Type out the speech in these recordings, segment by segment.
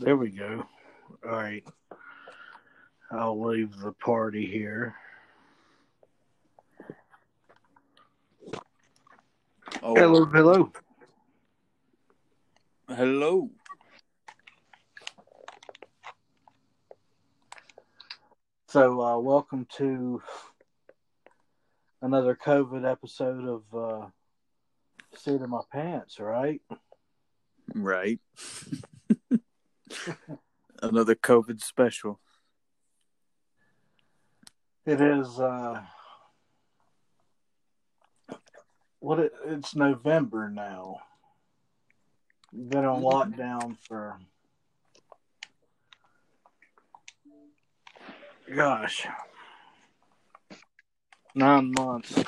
There we go. All right. I'll leave the party here. Oh, Hello, hello. hello. So, uh, welcome to another COVID episode of uh, Seat of My Pants, right? Right. Another COVID special. It is, uh, what it, it's November now. Been on lockdown for, gosh, nine months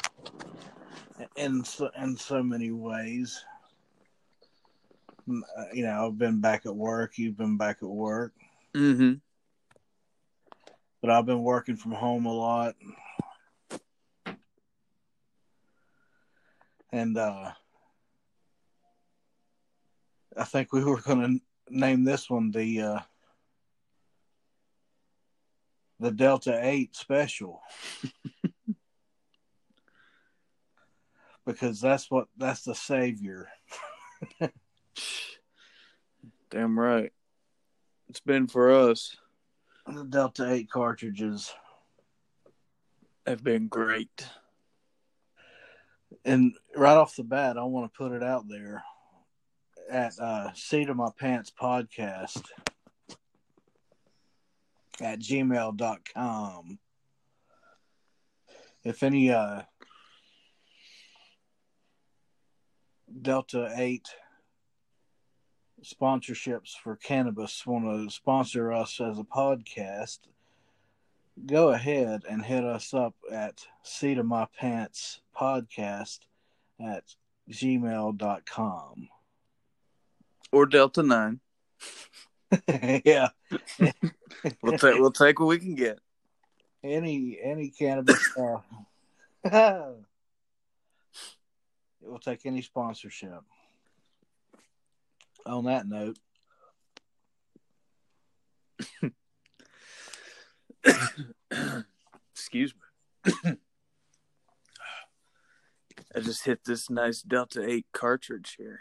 in so, in so many ways. Uh, You know, I've been back at work. You've been back at work, Mm-hmm. but I've been working from home a lot. And uh, I think we were going to name this one the uh, the Delta Eight Special because that's what that's the savior. Damn right. It's been for us. The Delta Eight cartridges, Have been great. and right off the bat, I want to put it out there at uh, Seat of My Pants podcast at gmail.com. If any uh, Delta 8 sponsorships for cannabis want to sponsor us as a podcast, go ahead and hit us up at Seat of My Pants podcast at gmail.com. Or Delta Nine. yeah. We'll take we'll take what we can get. any any cannabis stuff. we'll take any sponsorship. On that note, Excuse me. I just hit this nice Delta 8 cartridge here.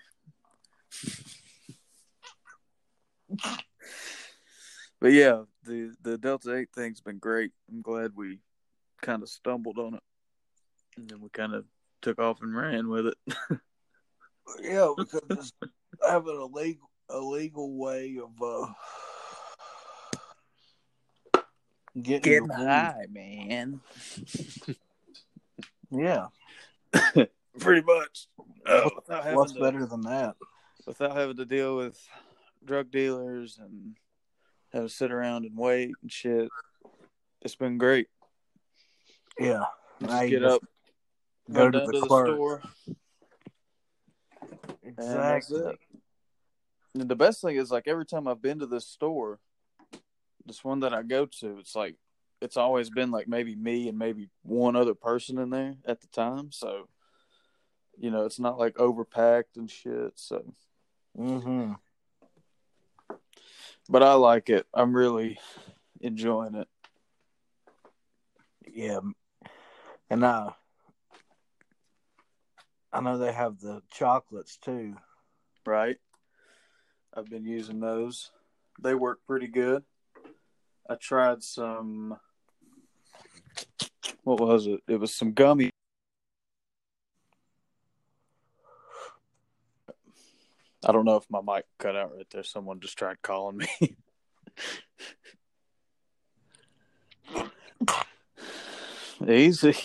but yeah, the, the Delta 8 thing's been great. I'm glad we kind of stumbled on it. And then we kind of took off and ran with it. yeah, because it's having a legal a legal way of uh, getting, Getting high, man. Yeah, Pretty much. Uh, without, what's to, better than that? without having to deal with drug dealers and have to sit around and wait and shit. It's been great. Yeah, Just Now you get just up, go go to the to the store. Exactly. And the best thing is like every time I've been to this store, this one that I go to, it's like it's always been like maybe me and maybe one other person in there at the time. So you know, it's not like overpacked and shit. So Mm-hmm. but I like it. I'm really enjoying it. Yeah, and uh, I know they have the chocolates too. Right. I've been using those. They work pretty good. I tried some what was it? It was some gummy I don't know if my mic cut out right there. Someone just tried calling me. Easy.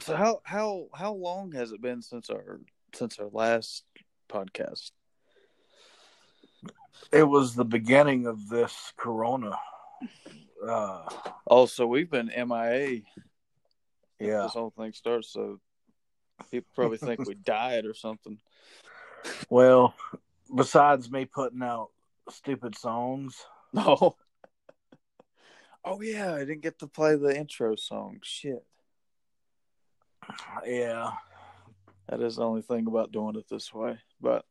So how how how long has it been since our since our last podcast? It was the beginning of this Corona. Uh, Oh, so we've been MIA. yeah. This whole thing starts, so people probably think we died or something. Well, besides me putting out stupid songs, No. Oh yeah, I didn't get to play the intro song. Shit. Yeah, That is the only thing about doing it this way. But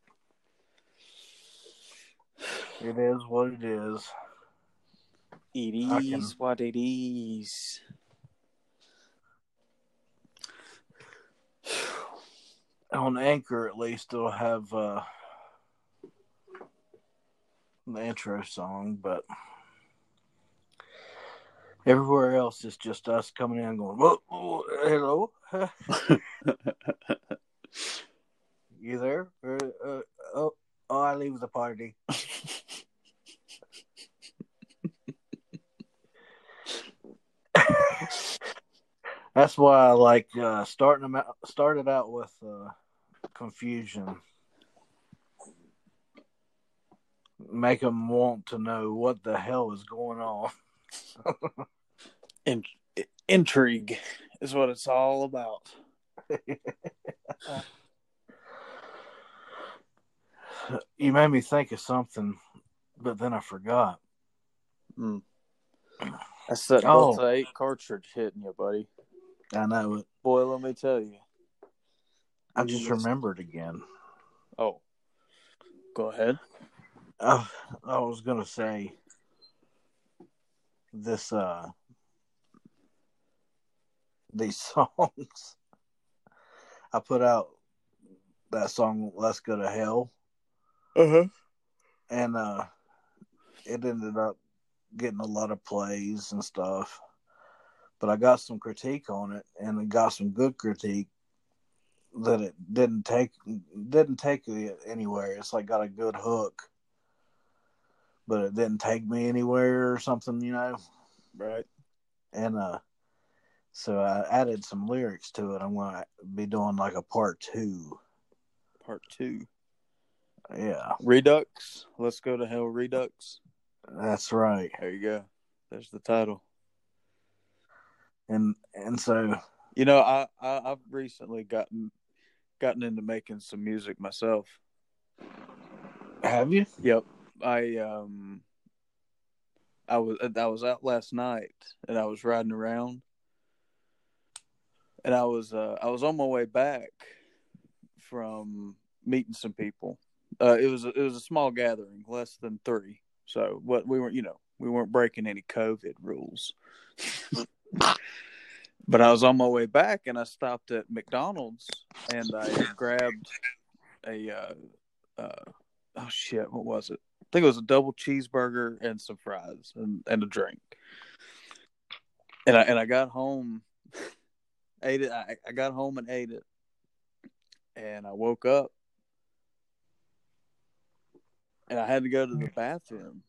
it is what it is. It is can- what it is. On Anchor, at least, they'll have uh, the intro song, but everywhere else is just us coming in going, "Whoa, whoa, hello, you there? Uh, uh, oh, oh, I leave the party." That's why I like uh, starting them out. Started out with uh, confusion, make them want to know what the hell is going on. In- intrigue is what it's all about. You made me think of something, but then I forgot. Mm. That's that Oh. Delta 8 cartridge hitting you, buddy. I know it. Boy, let me tell you. I just remembered again. Oh, go ahead. Uh, I was gonna say this. uh These songs. I put out that song "Let's Go to Hell." Uh huh. and uh it ended up getting a lot of plays and stuff but i got some critique on it and it got some good critique that it didn't take didn't take it anywhere it's like got a good hook but it didn't take me anywhere or something you know Right. and uh so i added some lyrics to it i'm gonna be doing like a part two Part two. yeah Redux. Let's go to hell. Redux. that's right There you go. There's the title. and and so You know, I, I I've recently gotten gotten into making some music myself. have you Yep. I um I was I was out last night and I was riding around and I was uh I was on my way back from meeting some people. Uh it was a, it was a small gathering, less than 3. So what we weren't, you know, we weren't breaking any covid rules. but I was on my way back and I stopped at McDonald's and I grabbed a uh uh oh shit, what was it? I think it was a double cheeseburger and some fries and, and a drink. And I and I got home, ate it. I, I got home and ate it, and I woke up, and I had to go to the bathroom,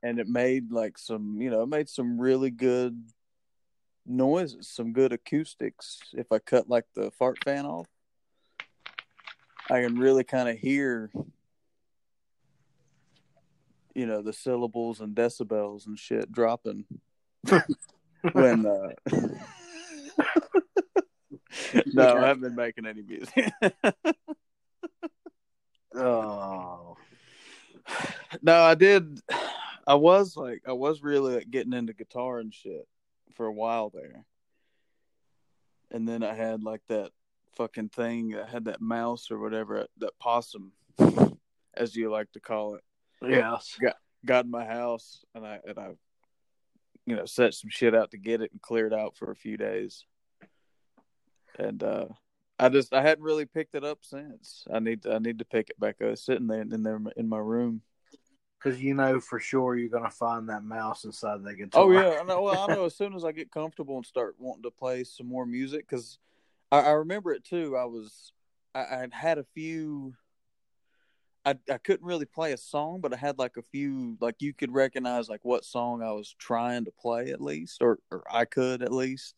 and it made like some, you know, it made some really good noises, some good acoustics. If I cut like the fart fan off, I can really kind of hear you know the syllables and decibels and shit dropping when uh no i haven't been making any music. Oh, no i did i was like i was really like, getting into guitar and shit for a while there. And then i had like that fucking thing i had that mouse or whatever that possum as you like to call it yes. got in my house and I and I you know set some shit out to get it and cleared out for a few days. And uh I just I hadn't really picked it up since. I need to, I need to pick it back up. Sitting there in there in my room. Because you know for sure you're gonna find that mouse inside that guitar. Oh yeah, I know. Well, I know as soon as I get comfortable and start wanting to play some more music, because I, I remember it too. I was I, I had a few. I I couldn't really play a song, but I had like a few like you could recognize like what song I was trying to play at least, or or I could at least.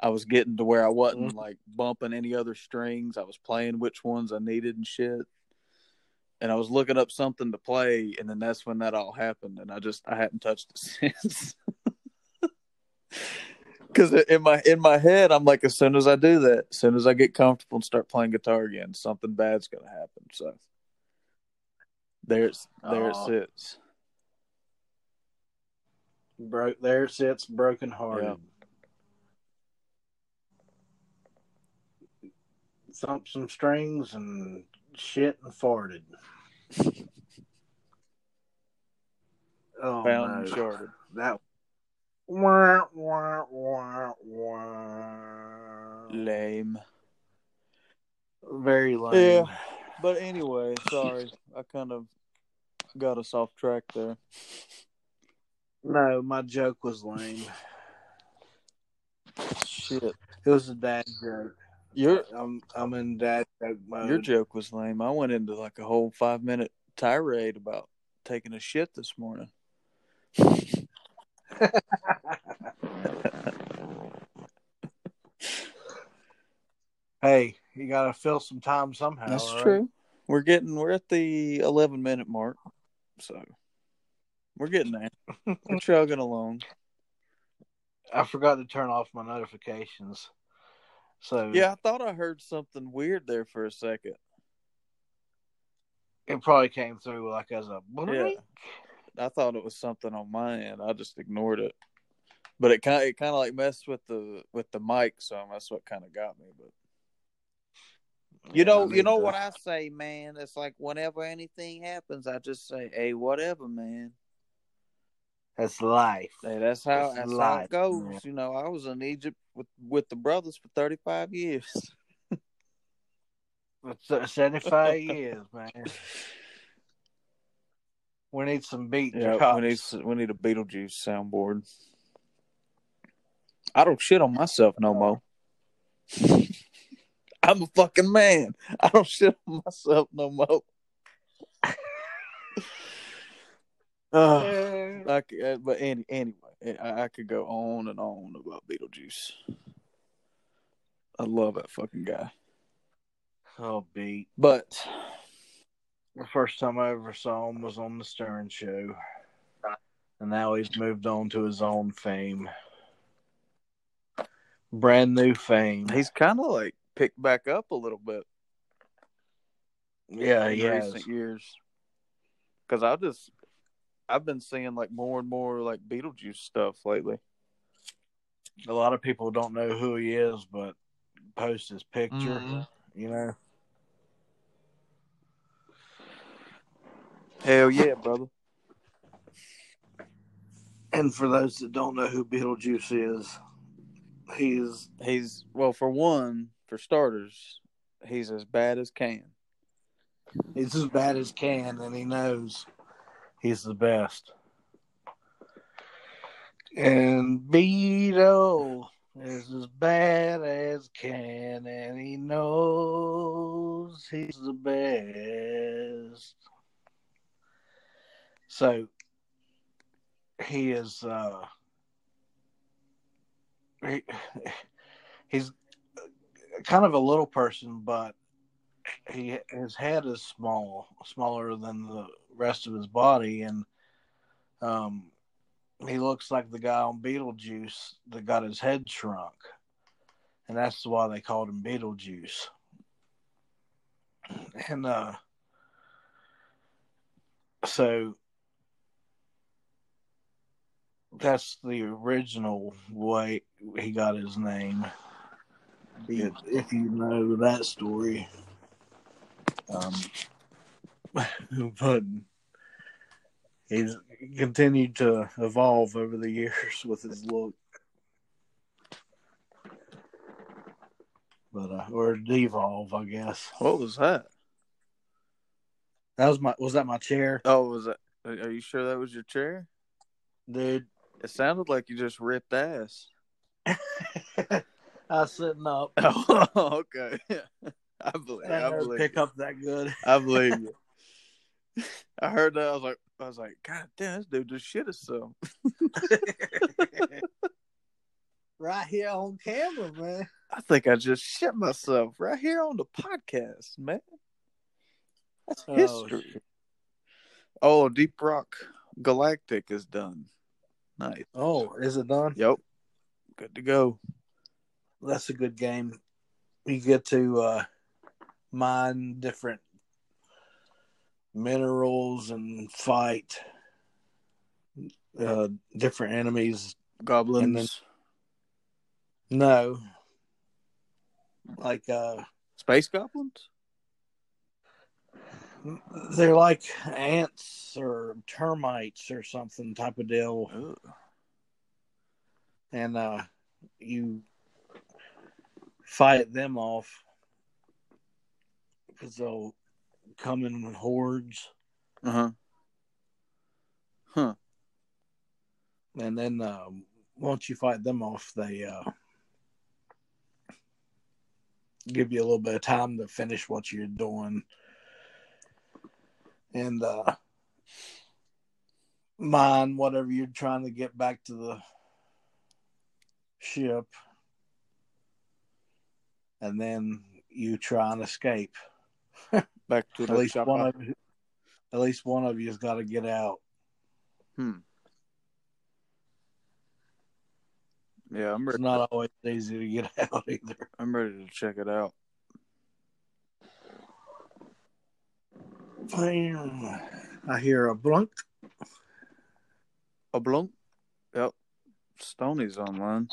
I was getting to where I wasn't mm-hmm. like bumping any other strings. I was playing which ones I needed and shit. And I was looking up something to play, and then that's when that all happened. And I just I hadn't touched it since. Because in my in my head, I'm like, as soon as I do that, as soon as I get comfortable and start playing guitar again, something bad's gonna happen. So there's there it sits. Broke there sits broken hearted. Yeah. thumped some strings and shit and farted. Oh Found no. and sharded. That wah, wah, wah, wah. Lame. very lame. Yeah. But anyway, sorry. I kind of got us off track there. No, my joke was lame. Shit. It was a dad joke. Your I'm I'm in dad joke mode. your joke was lame. I went into like a whole five minute tirade about taking a shit this morning. hey, you gotta fill some time somehow. That's right? true. We're getting we're at the eleven minute mark. So we're getting there. we're chugging along. I forgot to turn off my notifications. So Yeah, I thought I heard something weird there for a second. it probably came through like as a Yeah. I thought it was something on my end. I just ignored it. But it kind it kind of like messed with the with the mic, so that's what kind of got me. But you know, you know what I say, man. It's like whenever anything happens, I just say, "Hey, whatever, man." That's life. Hey, that's how that's how life, it goes. man. You know, I was in Egypt with with the brothers for thirty five years. It's seventy-five years, man. We need some beat Yeah, we need we need a Beetlejuice soundboard. I don't shit on myself no more. I'm a fucking man. I don't shit on myself no more. Uh, I c- uh, but any, anyway, I, I could go on and on about Beetlejuice. I love that fucking guy. Oh, beat. But The first time I ever saw him was on the Stern Show, and now he's moved on to his own fame. Brand new fame. he's kind of like picked back up a little bit yeah, in he recent years. Because I just, I've been seeing like more and more like Beetlejuice stuff lately. A lot of people don't know who he is, but post his picture. Mhm. You know, Hell yeah, brother. and for those that don't know who Beetlejuice is, he's He's well, for one, for starters, he's as bad as can. he's as bad as can, and he knows he's the best. And Beetle is as bad as can, and he knows he's the best. So he is uh he, he's kind of a little person, but he his head is small, smaller than the rest of his body, and um, he looks like the guy on Beetlejuice that got his head shrunk, and that's why they called him Beetlejuice. And uh, so that's the original way he got his name. If, if you know that story. Um, but he's continued to evolve over the years with his look. But uh, or devolve, I guess. What was that? That was my was that my chair, Oh, was that? Are you sure that was your chair? dude? It sounded like you just ripped ass. I sitting up. Oh, okay. I believe. I I believe. pick you. up that good. I believe you. I heard that. I was like, I was like, God damn, this dude just shit himself. right here on camera, man. I think I just shit myself right here on the podcast, man. That's Oh, history. shit. Oh, Deep Rock Galactic is done. Nice. Oh, is it done? Yep. Good to go. That's a good game. You get to uh, mine different minerals and fight uh, different enemies. Goblins. Then- No, like uh, Space goblins? They're like ants or termites or something type of deal, and uh, you fight them off because they'll come in with hordes, Uh huh. Huh. and then um, once you fight them off, they uh, give you a little bit of time to finish what you're doing, and uh, mine whatever you're trying to get back to the ship, and then you try and escape. Back to At the least shop. one of you, at least one of you's got to get out. Hmm. Yeah, I'm It's ready. not always easy to get out either. I'm ready to check it out. Bam. I hear a blunk. A blunk. Yep. Stoney's online.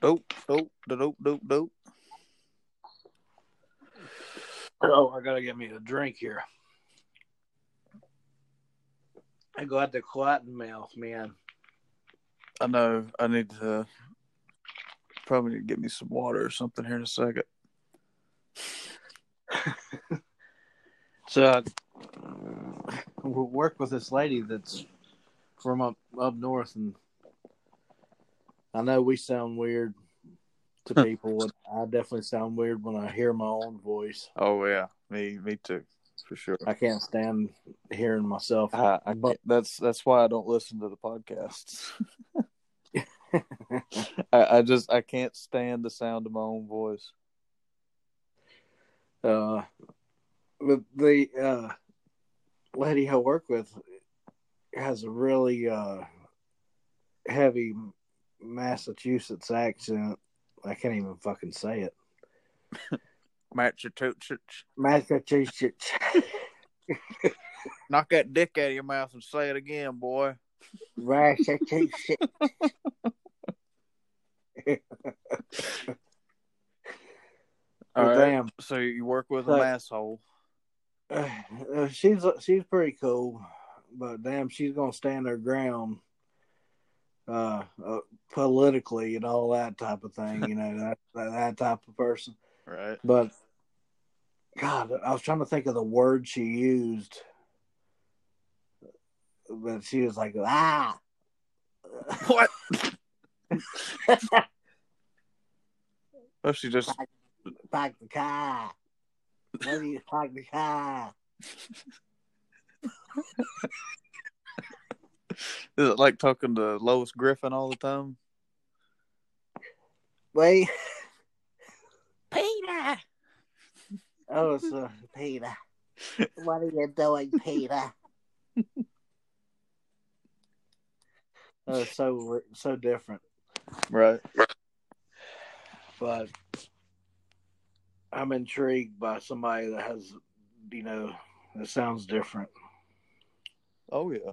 Dope, dope, dope, dope, dope. Oh, I gotta get me a drink here. I got the cotton mouth, man. I know. I need to probably need to get me some water or something here in a second. So I work with this lady that's from up up north, and I know we sound weird to people. and I definitely sound weird when I hear my own voice. Oh yeah, me, me too, for sure. I can't stand hearing myself. I, I But- that's that's why I don't listen to the podcasts. I, I just I can't stand the sound of my own voice. Uh, but the uh, lady I work with has a really uh, heavy Massachusetts accent. I can't even fucking say it. Massachusetts, Massachusetts. knock that dick out of your mouth and say it again, boy. Massachusetts. All right. Damn. So you work with So- an asshole. Uh, she's she's pretty cool, but damn, she's gonna stand her ground, uh, uh, politically and all that type of thing. You know that that, that type of person. Right. But God, I was trying to think of the word she used, but she was like, "Ah." What? Oh, she just Park the car. Where do you park the car? Is it like talking to Lois Griffin all the time? Wait. Peter, Oh, it's uh, Peter. What are you doing, Peter? Oh, it's so so different, Right. but I'm intrigued by somebody that has, you know, that sounds different. Oh yeah.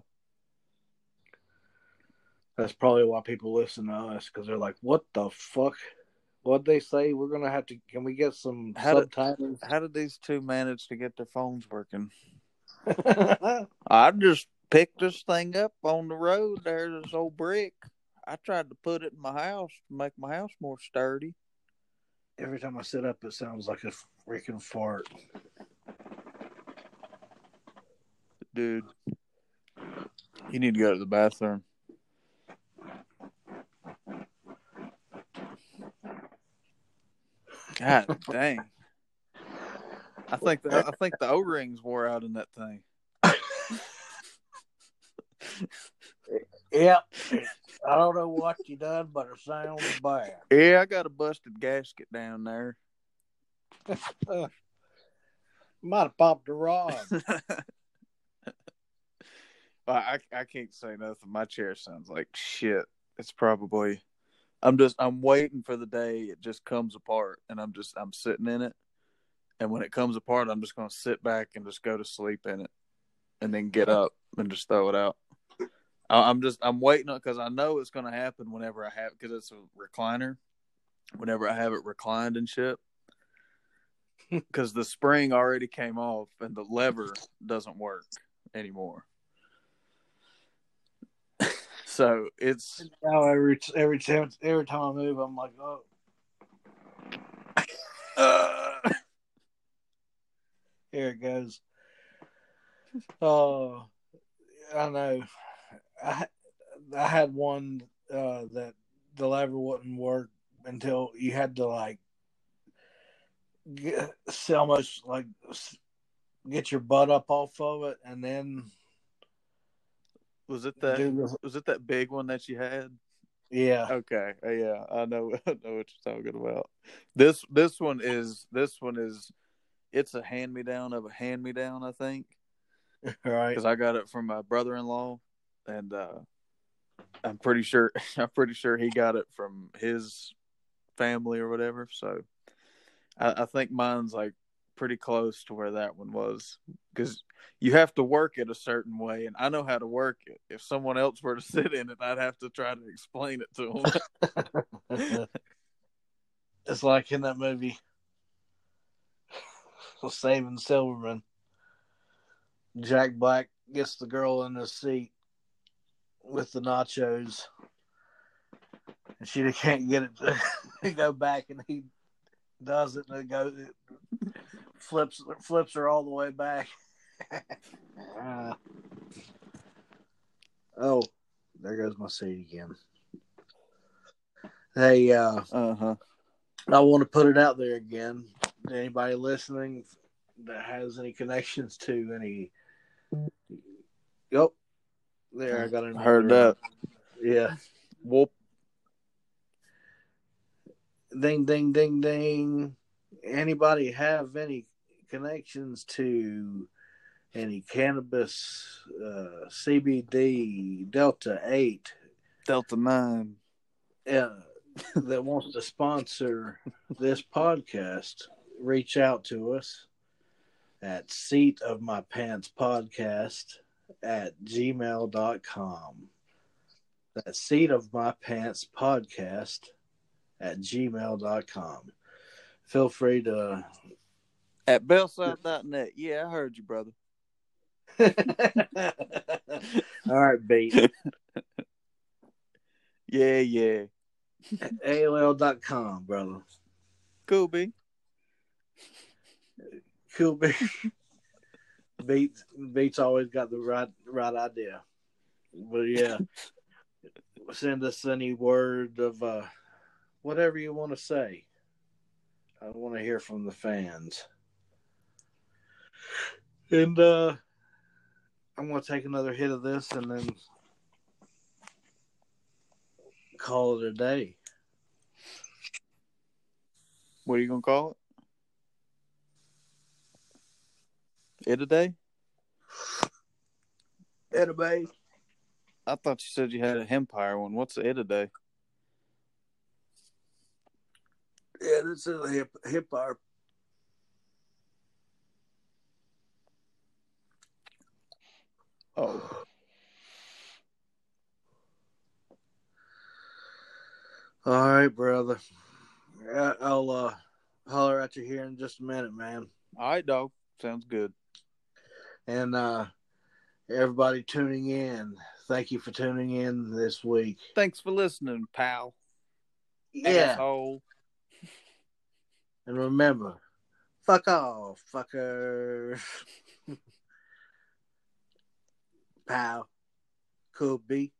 That's probably why people listen to us because they're like, "What the fuck? What'd they say? We're gonna have to. Can we get some How did- subtitles?" How did these two manage to get their phones working? I just picked this thing up on the road. There's this old brick. I tried to put it in my house to make my house more sturdy. Every time I sit up, it sounds like a freaking fart. Dude, you need to go to the bathroom. God dang. I think the, I think the O rings wore out in that thing. Yep. I don't know what you done, but it sounds bad. Yeah, I got a busted gasket down there. Might have popped a rod. Well, I I can't say nothing. My chair sounds like shit. It's probably I'm just I'm waiting for the day it just comes apart and I'm just I'm sitting in it. And when it comes apart, I'm just gonna sit back and just go to sleep in it and then get up and just throw it out. I'm just I'm waiting because I know it's going to happen whenever I have because it's a recliner. Whenever I have it reclined and shit, because the spring already came off and the lever doesn't work anymore. So it's Now every every time every time I move, I'm like, oh, uh, here it goes. Oh, I know. I I had one uh, that the lever wouldn't work until you had to like get so much like get your butt up off of it, and then was it that was it that big one that you had? yeah. Okay, uh, yeah, I know, I know what you're talking about. This this one is this one is it's a hand me down of a hand me down, I think, Right. because I got it from my brother in law, and uh, I'm pretty sure I'm pretty sure he got it from his family or whatever. So I, I think mine's like pretty close to where that one was because you have to work it a certain way, and I know how to work it. If someone else were to sit in it, I'd have to try to explain it to them. it's like in that movie, Saving Silverman. Jack Black gets the girl in the seat with the nachos, and she can't get it to go back, and he does it, and it goes, it flips flips her all the way back. Uh, oh, there goes my seat again. Hey, uh, uh huh. I want to put it out there again. Anybody listening that has any connections to any? Yep. There, I got it. Heard that. Yeah. Whoop. Ding, ding, ding, ding. Anybody have any connections to any cannabis, uh, CBD, Delta Eight, Delta Nine. uh, that wants to sponsor this podcast, reach out to us at seat of my pants podcast at gmail.com. That's seat of my pants podcast at gmail.com. Feel free to. At bellsouth.net. Yeah, I heard you, brother. All right, beat. Yeah, yeah. AOL.com, brother. Cool, B. Cool beat. Beats Beats always got the right right idea. But yeah. Send us any word of uh whatever you want to say. I want to hear from the fans. And uh I'm gonna take another hit of this and then call it a day. What are you gonna call it? It a day? Anyway, I thought you said you had an Empire one. What's it a day? yeah, this is a hip hip All right, brother. I'll uh, holler at you here in just a minute, man. all right, dog. Sounds good. And uh, everybody tuning in, thank you for tuning in this week. Thanks for listening, pal. Yeah, Asshole. and remember, fuck off, fucker. pal. Could be.